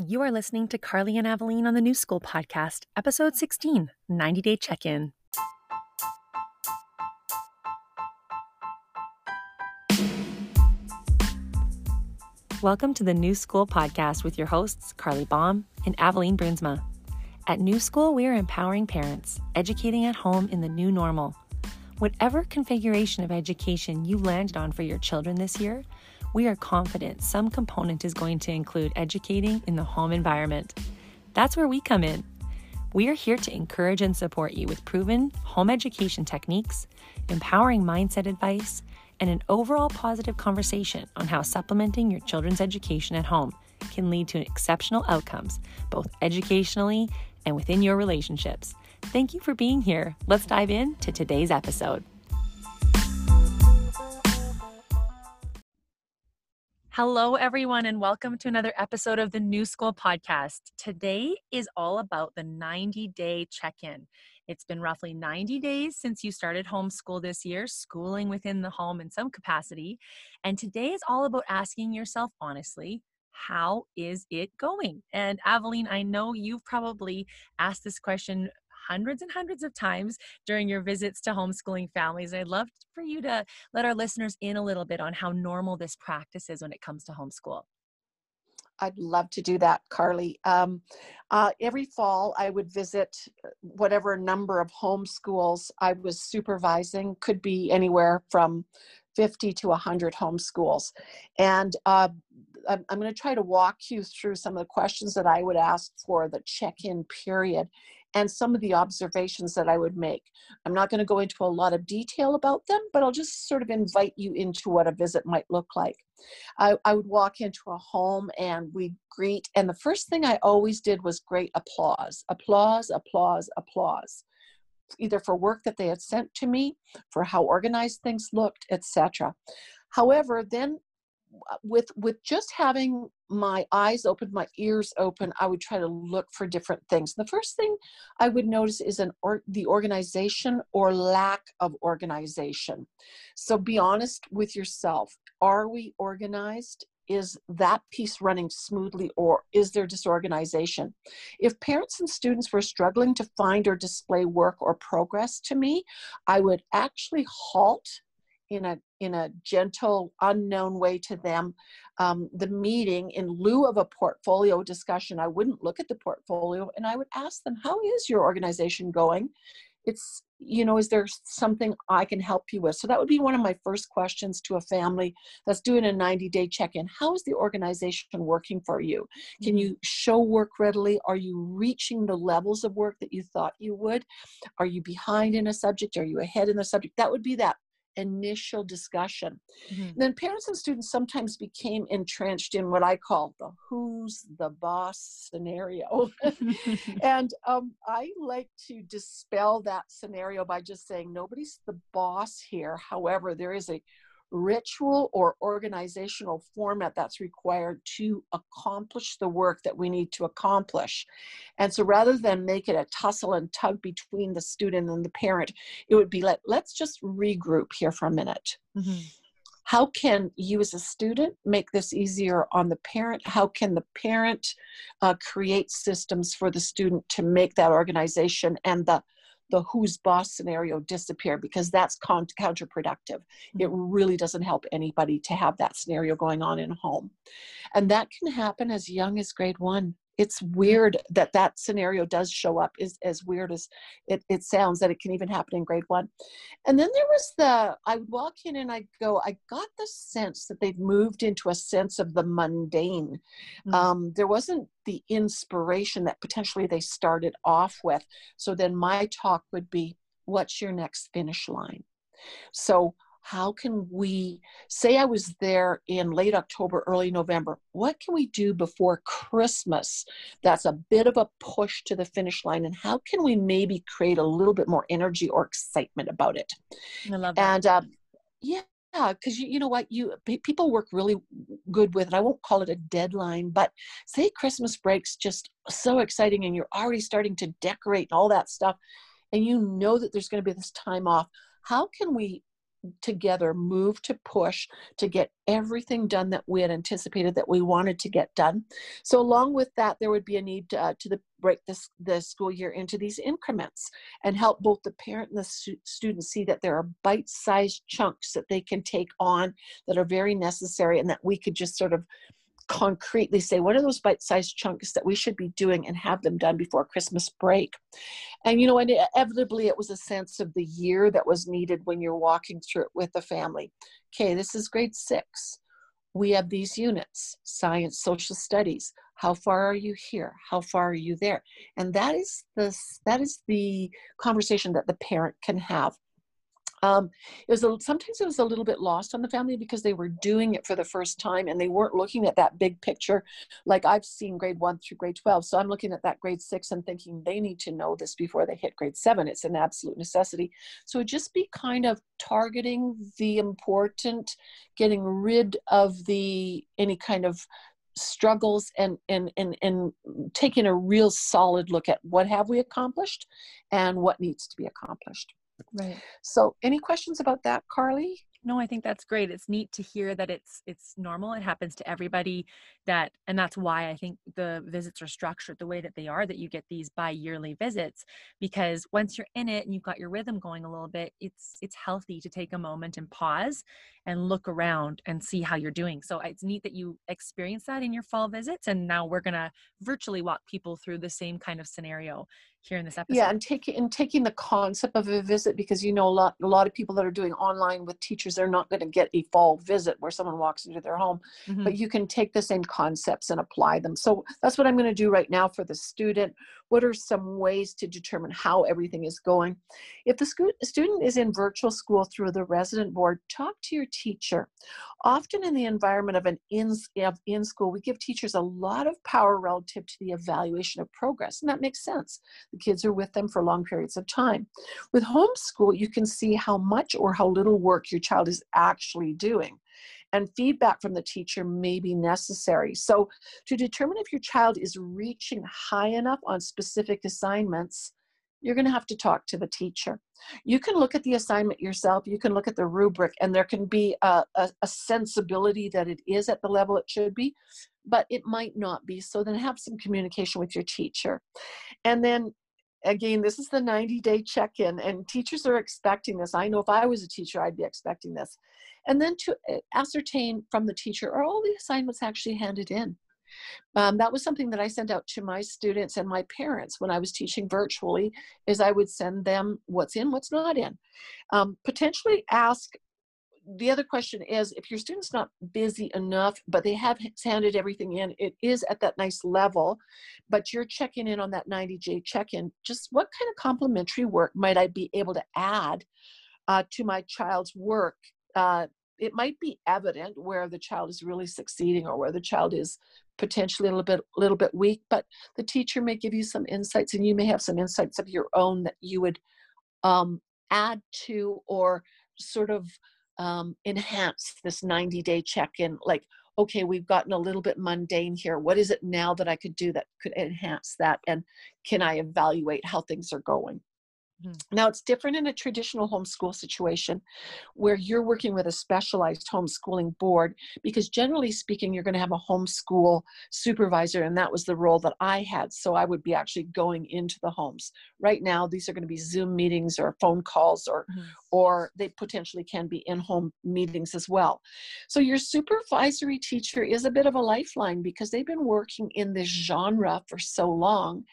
You are listening to Carly and Aveline on the New School Podcast, episode 16 90 Day Check In. Welcome to the New School Podcast with your hosts, Carly Baum and Aveline Brunsma. At New School, we are empowering parents, educating at home in the new normal. Whatever configuration of education you landed on for your children this year, we are confident some component is going to include educating in the home environment. That's where we come in. We are here to encourage and support you with proven home education techniques, empowering mindset advice, and an overall positive conversation on how supplementing your children's education at home can lead to exceptional outcomes, both educationally and within your relationships. Thank you for being here. Let's dive in to today's episode. Hello, everyone, and welcome to another episode of the New School Podcast. Today is all about the 90 day check in. It's been roughly 90 days since you started homeschool this year, schooling within the home in some capacity. And today is all about asking yourself honestly, how is it going? And Aveline, I know you've probably asked this question hundreds and hundreds of times during your visits to homeschooling families. I'd love for you to let our listeners in a little bit on how normal this practice is when it comes to homeschool. I'd love to do that, Carly. Um, uh, every fall, I would visit uh, whatever number of homeschools I was supervising, could be anywhere from 50 to 100 homeschools. And uh, I'm, I'm going to try to walk you through some of the questions that I would ask for the check in period and some of the observations that I would make. I'm not going to go into a lot of detail about them, but I'll just sort of invite you into what a visit might look like. I, I would walk into a home and we'd greet, and the first thing I always did was great applause, applause, applause, applause either for work that they had sent to me, for how organized things looked, etc. However, then Uh, with with just having my eyes open my ears open i would try to look for different things. The first thing i would notice is an or the organization or lack of organization. So be honest with yourself. Are we organized? Is that piece running smoothly or is there disorganization? If parents and students were struggling to find or display work or progress to me, I would actually halt in a in a gentle unknown way to them um, the meeting in lieu of a portfolio discussion i wouldn't look at the portfolio and i would ask them how is your organization going? It's you know is there something i can help you with? So that would be one of my first questions to a family that's doing a 90 day check-in. How is the organization working for you? Can mm-hmm. you show work readily? Are you reaching the levels of work that you thought you would? Are you behind in a subject? Are you ahead in the subject? That would be that initial discussion. Mm-hmm. Then parents and students sometimes became entrenched in what I call the who's the boss scenario. and um, I like to dispel that scenario by just saying nobody's the boss here. However, there is a ritual or organizational format that's required to accomplish the work that we need to accomplish. And so rather than make it a tussle and tug between the student and the parent, it would be like, let's just regroup here for a minute. Mm-hmm. How can you as a student make this easier on the parent? How can the parent uh, create systems for the student to make that organization and the the who's boss scenario disappear because that's counterproductive. It mm-hmm. really doesn't help anybody to have that scenario going on in home. And that can happen as young as grade one it's weird that that scenario does show up is as weird as it, it sounds that it can even happen in grade one. And then there was the i would walk in and i go i got the sense that they've moved into a sense of the mundane. Mm-hmm. um, there wasn't the inspiration that potentially they started off with. So then my talk would be what's your next finish line? So how can we say I was there in late October, early November? What can we do before Christmas that's a bit of a push to the finish line? And how can we maybe create a little bit more energy or excitement about it? I love that. And uh, yeah, because you, you know what you people work really good with and i won't call it a deadline but say christmas breaks just so exciting and you're already starting to decorate and all that stuff and you know that there's going to be this time off how can we together move to push to get everything done that we had anticipated that we wanted to get done. So along with that, there would be a need uh, to the, break this, the school year into these increments and help both the parent and the stu- student see that there are bite-sized chunks that they can take on that are very necessary and that we could just sort of concretely say what are those bite-sized chunks that we should be doing and have them done before christmas break? And you know and inevitably it was a sense of the year that was needed when you're walking through it with the family. Okay this is grade six. We have these units science social studies. How far are you here? How far are you there? And that is the that is the conversation that the parent can have um, it was a, sometimes it was a little bit lost on the family because they were doing it for the first time and they weren't looking at that big picture like i've seen grade 1 through grade 12 so i'm looking at that grade 6 and thinking they need to know this before they hit grade 7 it's an absolute necessity. So just be kind of targeting the important getting rid of the any kind of struggles and and and and taking a real solid look at what have we accomplished and what needs to be accomplished Right. So, any questions about that, Carly? No, I think that's great. It's neat to hear that it's it's normal. It happens to everybody that and that's why I think the visits are structured the way that they are that you get these bi-yearly visits because once you're in it and you've got your rhythm going a little bit, it's it's healthy to take a moment and pause and look around and see how you're doing. So it's neat that you experience that in your fall visits and now we're going to virtually walk people through the same kind of scenario here in this episode. Yeah, and taking and taking the concept of a visit because you know a lot a lot of people that are doing online with teachers they're not going to get a fall visit where someone walks into their home, mm-hmm. but you can take the same concepts and apply them. So that's what I'm going to do right now for the student. What are some ways to determine how everything is going? If the student is in virtual school through the resident board, talk to your teacher. Often in the environment of an in, of in school, we give teachers a lot of power relative to the evaluation of progress, and that makes sense. The kids are with them for long periods of time. With homeschool, you can see how much or how little work your child is actually doing and feedback from the teacher may be necessary. So, to determine if your child is reaching high enough on specific assignments, you're going to have to talk to the teacher. You can look at the assignment yourself, you can look at the rubric, and there can be a, a, a, sensibility that it is at the level it should be, but it might not be. So then have some communication with your teacher. And then again, this is the 90 day check in, and teachers are expecting this. I know if I was a teacher, I'd be expecting this. And then to eh, ascertain from the teacher are all the assignments actually handed in? Um, that was something that I sent out to my students and my parents when I was teaching virtually is I would send them what's in, what's not in. Um, potentially ask the other question is if your student's not busy enough but they have handed everything in it is at that nice level but you're checking in on that 90 check-in just what kind of complementary work might i be able to add uh, to my child's work uh, it might be evident where the child is really succeeding or where the child is potentially a little bit little bit weak but the teacher may give you some insights and you may have some insights of your own that you would um, add to or sort of um, enhance this 90 day check-in like okay we've gotten a little bit mundane here what is it now that i could do that could enhance that and can i evaluate how things are going. Now, it's different in a traditional homeschool situation where you're working with a specialized homeschooling board because, generally speaking, you're going to have a homeschool supervisor, and that was the role that I had. So I would be actually going into the homes. Right now, these are going to be Zoom meetings or phone calls, or, mm-hmm. or they potentially can be in home meetings as well. So your supervisory teacher is a bit of a lifeline because they've been working in this genre for so long.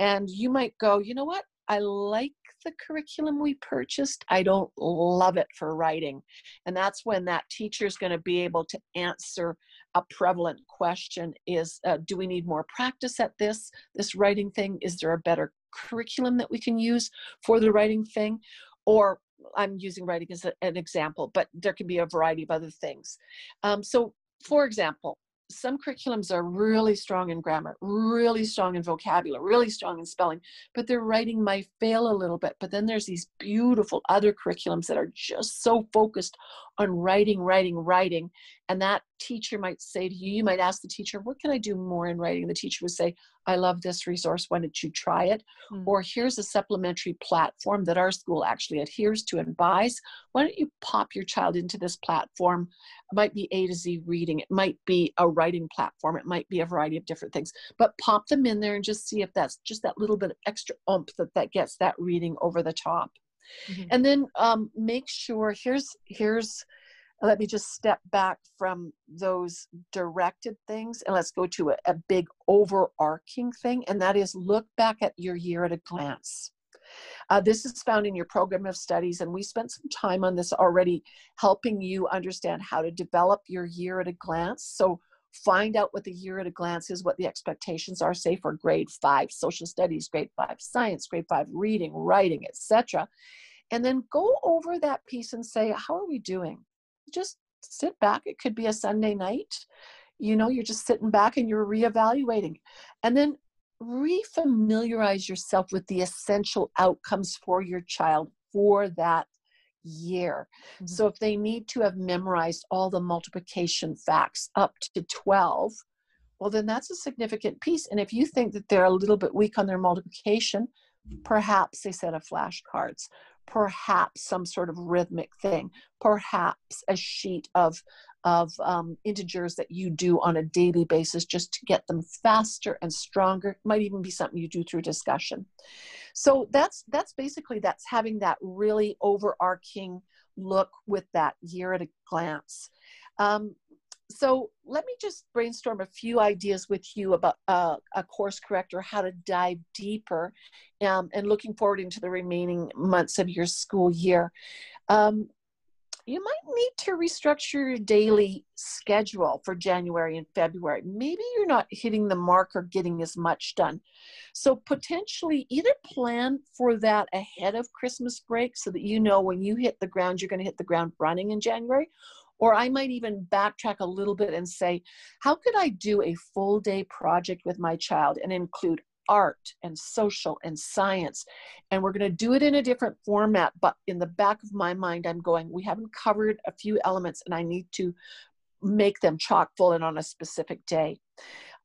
And you might go, you know what? I like the curriculum we purchased. I don't love it for writing. And that's when that teacher is going to be able to answer a prevalent question is uh, do we need more practice at this this writing thing is there a better curriculum that we can use for the writing thing or i'm using writing as a, an example but there can be a variety of other things um, so for example some curriculums are really strong in grammar, really strong in vocabulary, really strong in spelling, but their writing might fail a little bit. But then there's these beautiful other curriculums that are just so focused on writing, writing, writing. And that teacher might say to you you might ask the teacher what can i do more in writing? The teacher would say i love this resource. Why don't you try it? Mm-hmm. or here's a supplementary platform that our school actually adheres to and buys. Why don't you pop your child into this platform? It might be a to z reading. It might be a writing platform. It might be a variety of different things. But pop them in there and just see if that's just that little bit of extra oomph that that gets that reading over the top. Mm-hmm. and then um, make sure here's here's let me just step back from those directed things and let's go to a, a, big overarching thing, and that is look back at your year at a glance. Uh, this is found in your program of studies, and we spent some time on this already, helping you understand how to develop your year at a glance. So, find out what the year at a glance is, what the expectations are, say for grade five social studies, grade five science, grade five reading, writing, etc. And then go over that piece and say, how are we doing? Just sit back. It could be a Sunday night. You know, you're just sitting back and you're reevaluating. And then refamiliarize yourself with the essential outcomes for your child for that year. Mm-hmm. So if they need to have memorized all the multiplication facts up to 12, well, then that's a significant piece. And if you think that they're a little bit weak on their multiplication, perhaps a set of flashcards perhaps some sort of rhythmic thing, perhaps a sheet of of um, integers that you do on a daily basis just to get them faster and stronger. It might even be something you do through discussion. So that's that's basically that's having that really overarching look with that year at a glance. Um, so let me just brainstorm a few ideas with you about uh, a course corrector, how to dive deeper, um, and looking forward into the remaining months of your school year. Um, you might need to restructure your daily schedule for January and February. Maybe you're not hitting the mark or getting as much done. So, potentially, either plan for that ahead of Christmas break so that you know when you hit the ground, you're going to hit the ground running in January, or I might even backtrack a little bit and say, how could I do a full day project with my child and include art and social and science? And we're going to do it in a different format, but in the back of my mind, I'm going, we haven't covered a few elements and I need to make them chock full and on a specific day.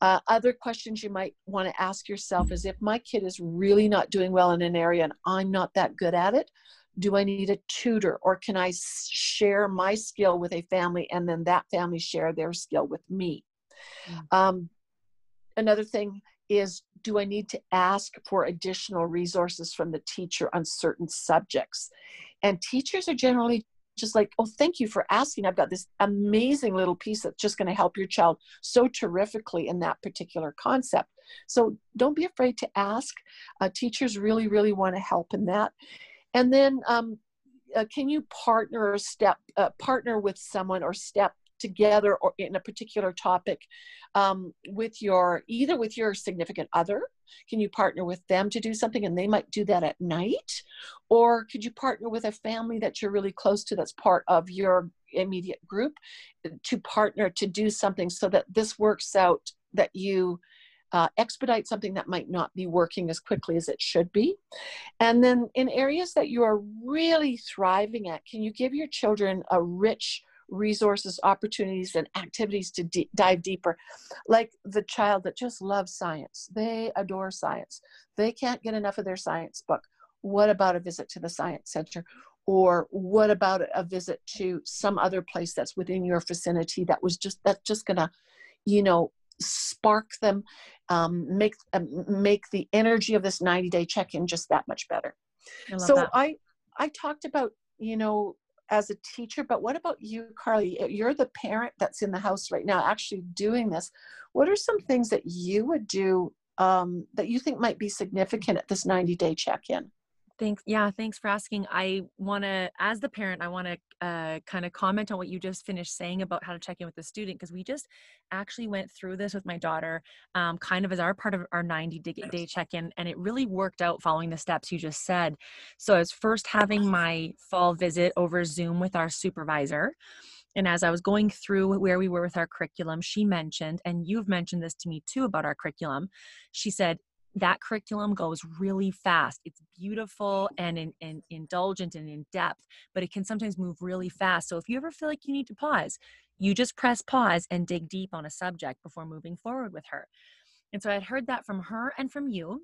Uh, other questions you might want to ask yourself is if my kid is really not doing well in an area and I'm not that good at it, do I need a tutor or can I share my skill with a family and then that family share their skill with me? Mm-hmm. Um, another thing is do I need to ask for additional resources from the teacher on certain subjects? And teachers are generally just like, oh, thank you for asking. I've got this amazing little piece that's just going to help your child so terrifically in that particular concept. So don't be afraid to ask. Uh, teachers really, really want to help in that. And then um, uh, can you partner or step, uh, partner with someone or step together or in a particular topic um, with your either with your significant other? Can you partner with them to do something and they might do that at night? Or could you partner with a family that you're really close to that's part of your immediate group to partner to do something so that this works out that you uh, expedite something that might not be working as quickly as it should be. And then in areas that you are really thriving at, can you give your children a rich resources, opportunities, and activities to d- dive deeper? Like the child that just loves science, they adore science. They can't get enough of their science book. What about a visit to the Science Center? Or what about a visit to some other place that's within your vicinity that was just that's just gonna, you know, spark them, um, make um, make the energy of this 90 day check in just that much better. I so that. I I talked about you know as a teacher, but what about you, Carly? You're the parent that's in the house right now, actually doing this. What are some things that you would do um, that you think might be significant at this 90 day check in? Thanks. Yeah, thanks for asking. I want to, as the parent, I want to uh, kind of comment on what you just finished saying about how to check in with the student because we just actually went through this with my daughter, um, kind of as our part of our 90 day, day check in, and it really worked out following the steps you just said. So I was first having my fall visit over Zoom with our supervisor. And as I was going through where we were with our curriculum, she mentioned, and you've mentioned this to me too about our curriculum. She said, that curriculum goes really fast. It's beautiful and, in, and indulgent and in depth, but it can sometimes move really fast. So if you ever feel like you need to pause, you just press pause and dig deep on a subject before moving forward with her. And so I'd heard that from her and from you.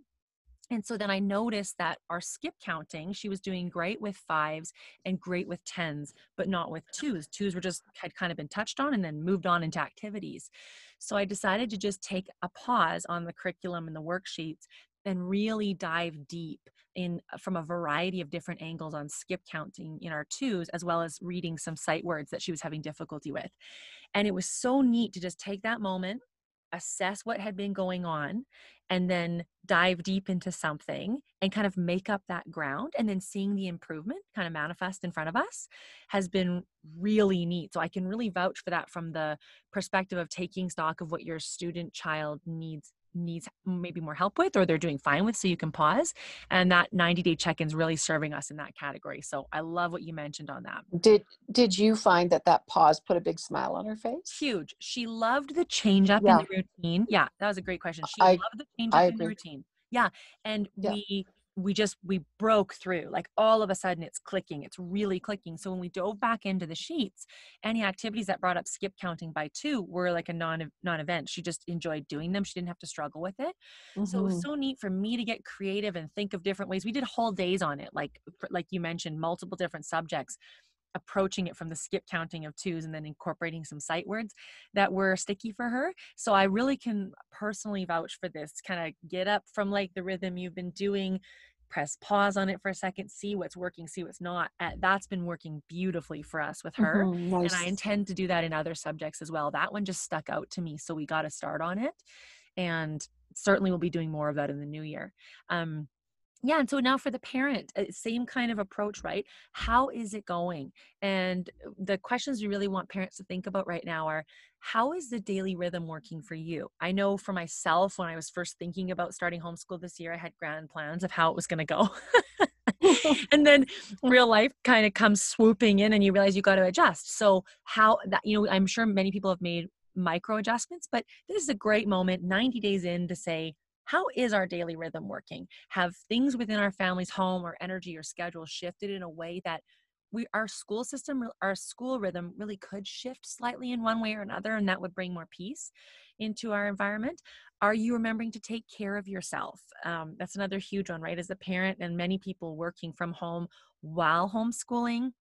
And so then I noticed that our skip counting, she was doing great with fives and great with tens, but not with twos. Twos were just had kind of been touched on and then moved on into activities. So I decided to just take a pause on the curriculum and the worksheets and really dive deep in uh, from a variety of different angles on skip counting in our twos as well as reading some sight words that she was having difficulty with and it was so neat to just take that moment assess what had been going on and then dive deep into something and kind of make up that ground and then seeing the improvement kind of manifest in front of us has been really neat. So i can really vouch for that from the perspective of taking stock of what your student child needs needs maybe more help with or they're doing fine with so you can pause and that 90 day check-ins really serving us in that category. So i love what you mentioned on that. Did did you find that that pause put a big smile on her face? Huge. She loved the change up yeah. in the routine. Yeah that was a great question. She I, loved the change up in the routine. Yeah and yeah. we we just we broke through like all of a sudden it's clicking it's really clicking so when we dove back into the sheets any activities that brought up skip counting by two were like a non non-event she just enjoyed doing them she didn't have to struggle with it mm-hmm. so it was mm-hmm. so neat for me to get creative and think of different ways we did whole days on it like like you mentioned multiple different subjects approaching it from the skip counting of twos and then incorporating some sight words that were sticky for her. So I really can personally vouch for this. Kind of get up from like the rhythm you've been doing, press pause on it for a second, see what's working, see what's not. That's been working beautifully for us with her. Mm-hmm, nice. And I intend to do that in other subjects as well. That one just stuck out to me. So we got to start on it. And certainly we'll be doing more of that in the new year. Um, yeah and so now for the parent uh, same kind of approach right? How is it going? And uh, the questions we really want parents to think about right now are how is the daily rhythm working for you? I know for myself when i was first thinking about starting homeschool this year i had grand plans of how it was going to go. And then real life kind of comes swooping in and you realize you got to adjust. So how that you know i'm sure many people have made micro adjustments but this is a great moment 90 days in to say how is our daily rhythm working? Have things within our family's home or energy or schedule shifted in a way that we our school system our school rhythm really could shift slightly in one way or another and that would bring more peace into our environment? Are you remembering to take care of yourself? Um, that's another huge one right? As a parent and many people working from home while homeschooling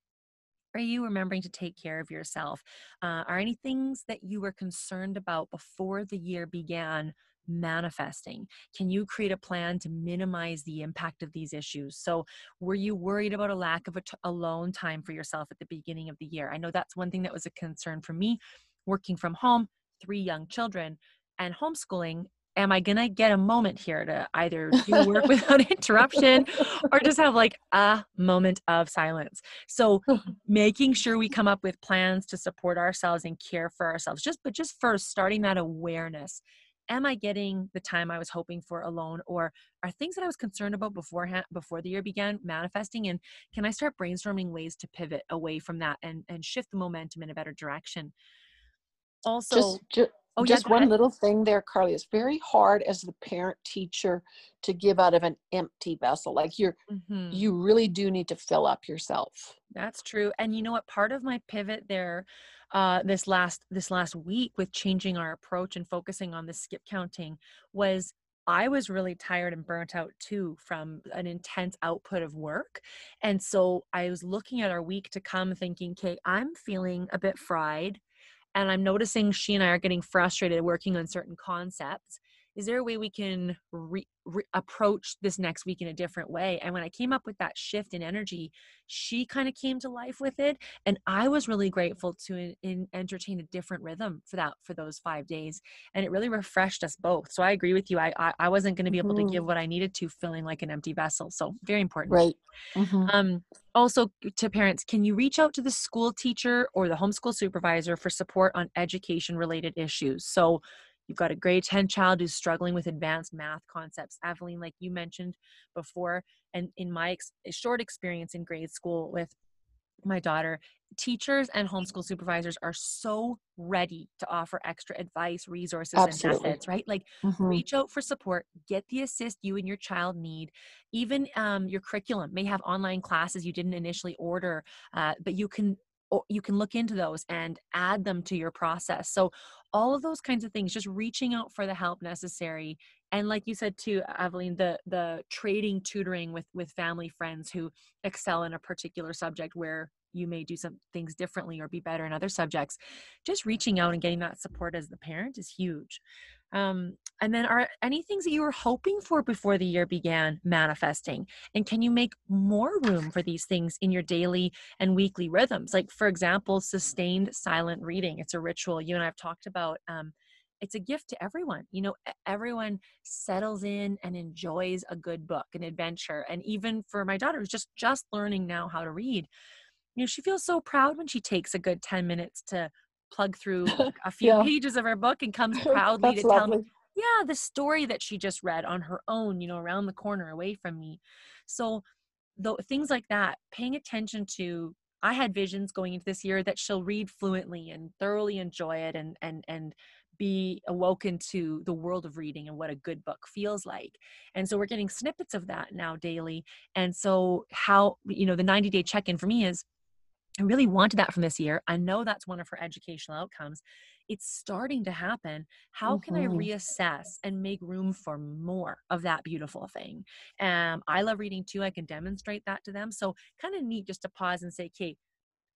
are you remembering to take care of yourself? Uh, are any things that you were concerned about before the year began manifesting? Can you create a plan to minimize the impact of these issues? So, were you worried about a lack of a t- alone time for yourself at the beginning of the year? I know that's one thing that was a concern for me working from home, three young children, and homeschooling. Am I going to get a moment here to either do work without interruption or just have like a moment of silence? So, making sure we come up with plans to support ourselves and care for ourselves, just but just first starting that awareness am I getting the time I was hoping for alone or are things that I was concerned about beforehand before the year began manifesting? And can I start brainstorming ways to pivot away from that and and shift the momentum in a better direction? Also just, just, oh, just yeah, one ahead. little thing there carly. It's very hard as the parent teacher to give out of an empty vessel. Like you're mm-hmm. you really do need to fill up yourself. That's true. And you know what? Part of my pivot there uh, this last this last week with changing our approach and focusing on the skip counting was I was really tired and burnt out too from an intense output of work. And so I was looking at our week to come thinking, okay, I'm feeling a bit fried and I'm noticing she and I are getting frustrated working on certain concepts is there a way we can re- re- approach this next week in a different way and when i came up with that shift in energy she kind of came to life with it and i was really grateful to in, in entertain a different rhythm for that for those five days and it really refreshed us both so i agree with you i i, I wasn't going to be able mm-hmm. to give what i needed to feeling like an empty vessel so very important right mm-hmm. um also to parents can you reach out to the school teacher or the homeschool supervisor for support on education related issues so You've got a grade 10 child who's struggling with advanced math concepts. Aveline, like you mentioned before, and in my ex- short experience in grade school with my daughter, teachers and homeschool supervisors are so ready to offer extra advice, resources, Absolutely. and methods, right? Like mm-hmm. reach out for support, get the assist you and your child need. Even um, your curriculum may have online classes you didn't initially order, uh, but you can you can look into those and add them to your process. So all of those kinds of things just reaching out for the help necessary. And like you said too Aveline the the trading tutoring with with family friends who excel in a particular subject where you may do some things differently or be better in other subjects just reaching out and getting that support as the parent is huge um, and then are any things that you were hoping for before the year began manifesting? And can you make more room for these things in your daily and weekly rhythms? Like for example sustained silent reading. It's a ritual you and i've talked about um, it's a gift to everyone you know everyone settles in and enjoys a good book an adventure and even for my daughter who's just just learning now how to read you know she feels so proud when she takes a good 10 minutes to plug through a few yeah. pages of her book and comes proudly to lovely. tell me yeah the story that she just read on her own you know around the corner away from me so the things like that paying attention to i had visions going into this year that she'll read fluently and thoroughly enjoy it and and and be awoken to the world of reading and what a good book feels like. And so we're getting snippets of that now daily. And so, how, you know, the 90 day check in for me is I really wanted that from this year. I know that's one of her educational outcomes. It's starting to happen. How mm-hmm. can I mm-hmm. reassess and make room for more of that beautiful thing? Um, I love reading too. I can demonstrate that to them. So kind of neat just to pause and say, okay,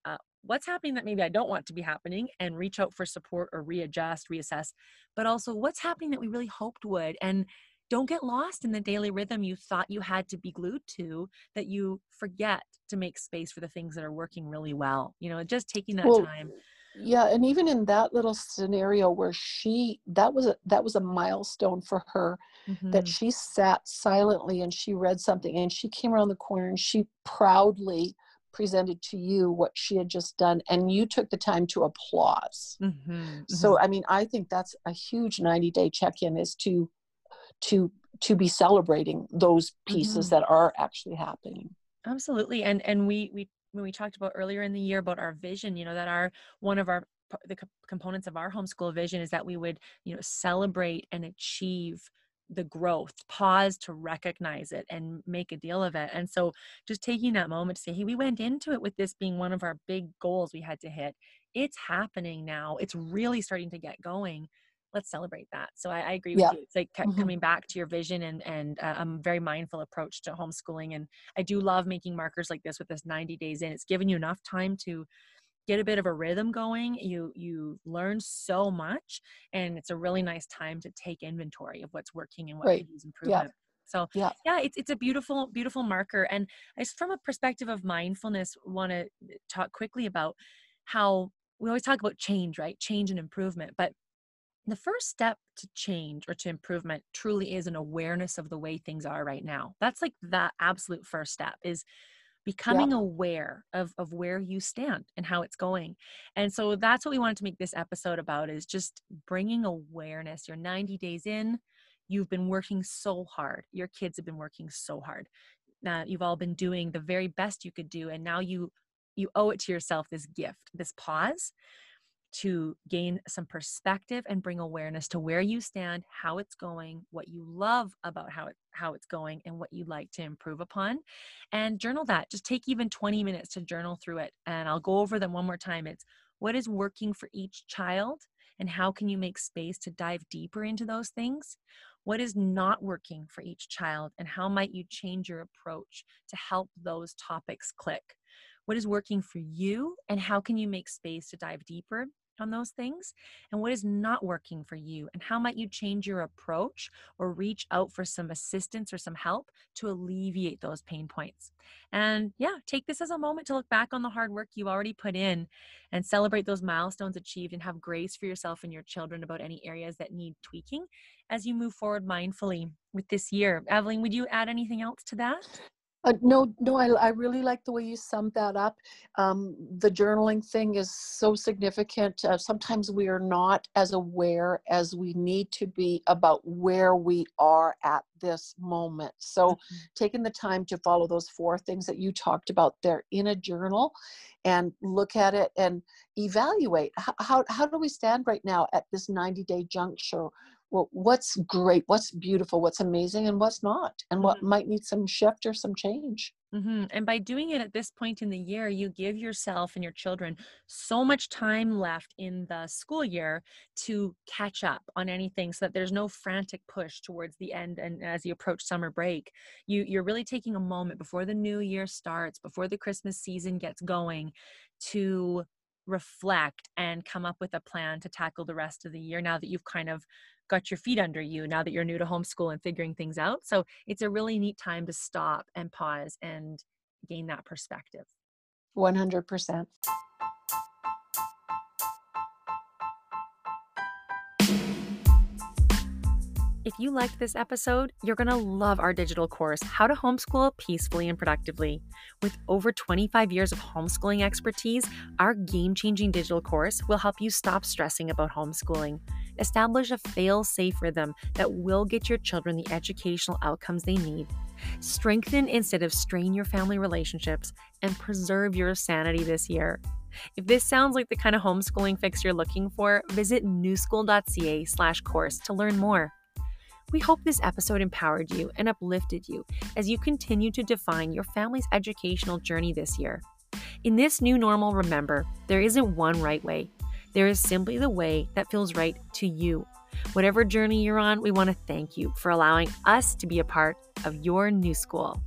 uh, what's happening that maybe I don't want to be happening and reach out for support or readjust, reassess, but also what's happening that we really hoped would. And don't get lost in the daily rhythm you thought you had to be glued to that you forget to make space for the things that are working really well. You know, just taking that well, time. Yeah, and even in that little scenario where she that was a that was a milestone for her mm-hmm. that she sat silently and she read something and she came around the corner and she proudly presented to you what she had just done and you took the time to applause mm-hmm, so mm-hmm. i mean i think that's a huge 90 day check-in is to to to be celebrating those pieces mm-hmm. that are actually happening. Absolutely. And and we we when we talked about earlier in the year about our vision you know that our one of our the components of our homeschool vision is that we would you know celebrate and achieve the growth pause to recognize it and make a deal of it. And so just taking that moment to say hey we went into it with this being one of our big goals we had to hit. It's happening now. It's really starting to get going let's celebrate that so i, I agree with yeah. you it's like mm-hmm. coming back to your vision and and uh, a very mindful approach to homeschooling and i do love making markers like this with this 90 days in it's given you enough time to get a bit of a rhythm going you you learn so much and it's a really nice time to take inventory of what's working and what right. needs improvement yeah. So yeah, yeah, it's it's a beautiful beautiful marker. And I, from a perspective of mindfulness, want to talk quickly about how we always talk about change, right? Change and improvement, but the first step to change or to improvement truly is an awareness of the way things are right now. That's like that absolute first step is becoming yeah. aware of of where you stand and how it's going. And so that's what we wanted to make this episode about is just bringing awareness. You're 90 days in. You've been working so hard. Your kids have been working so hard. Uh, you've all been doing the very best you could do and now you you owe it to yourself this gift this pause to gain some perspective and bring awareness to where you stand, how it's going, what you love about how it how it's going and what you'd like to improve upon. And journal that. Just take even 20 minutes to journal through it. And I'll go over them one more time. It's what is working for each child and how can you make space to dive deeper into those things? What is not working for each child and how might you change your approach to help those topics click? What is working for you and how can you make space to dive deeper on those things and what is not working for you and how might you change your approach or reach out for some assistance or some help to alleviate those pain points. And yeah take this as a moment to look back on the hard work you already put in and celebrate those milestones achieved and have grace for yourself and your children about any areas that need tweaking as you move forward mindfully with this year. Aveline would you add anything else to that uh, no, no, I, I really like the way you summed that up. Um, the journaling thing is so significant. Uh, sometimes we are not as aware as we need to be about where we are at this moment. So, mm-hmm. taking the time to follow those four things that you talked about there in a journal and look at it and evaluate how, how, how do we stand right now at this 90 day juncture well, what's great, what's beautiful, what's amazing, and what's not, and what mm-hmm. might need some shift or some change. Mm-hmm. And by doing it at this point in the year, you give yourself and your children so much time left in the school year to catch up on anything so that there's no frantic push towards the end and as you approach summer break. You, you're really taking a moment before the new year starts, before the Christmas season gets going to reflect and come up with a plan to tackle the rest of the year now that you've kind of got your feet under you now that you're new to homeschool and figuring things out. So it's a really neat time to stop and pause and gain that perspective. 100%. If you liked this episode, you're going to love our digital course, How to Homeschool Peacefully and Productively. With over 25 years of homeschooling expertise, our game changing digital course will help you stop stressing about homeschooling. Establish a fail safe rhythm that will get your children the educational outcomes they need. Strengthen instead of strain your family relationships and preserve your sanity this year. If this sounds like the kind of homeschooling fix you're looking for, visit newschool.ca/course to learn more. We hope this episode empowered you and uplifted you as you continue to define your family's educational journey this year. In this new normal, remember, there isn't one right way. There is simply the way that feels right to you. Whatever journey you're on, we want to thank you for allowing us to be a part of your new school.